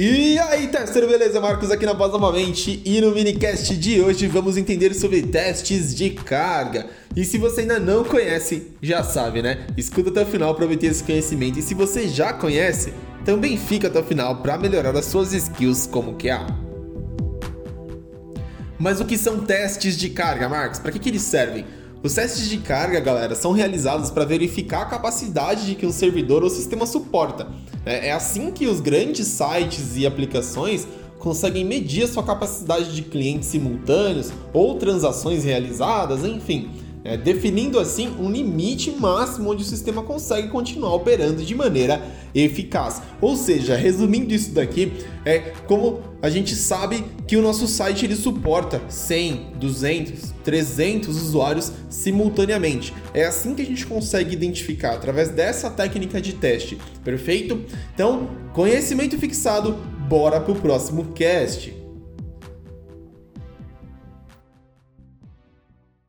E aí, testeiro, beleza? Marcos aqui na voz novamente e no minicast de hoje vamos entender sobre testes de carga. E se você ainda não conhece, já sabe, né? Escuta até o final para obter esse conhecimento. E se você já conhece, também fica até o final para melhorar as suas skills como QA. Mas o que são testes de carga, Marcos? Para que, que eles servem? Os testes de carga, galera, são realizados para verificar a capacidade de que um servidor ou sistema suporta. É, é assim que os grandes sites e aplicações conseguem medir a sua capacidade de clientes simultâneos ou transações realizadas, enfim é, definindo assim um limite máximo onde o sistema consegue continuar operando de maneira eficaz. Ou seja, resumindo isso daqui, é como a gente sabe que o nosso site ele suporta 100, 200, 300 usuários simultaneamente. É assim que a gente consegue identificar através dessa técnica de teste, perfeito? Então, conhecimento fixado, bora pro próximo cast.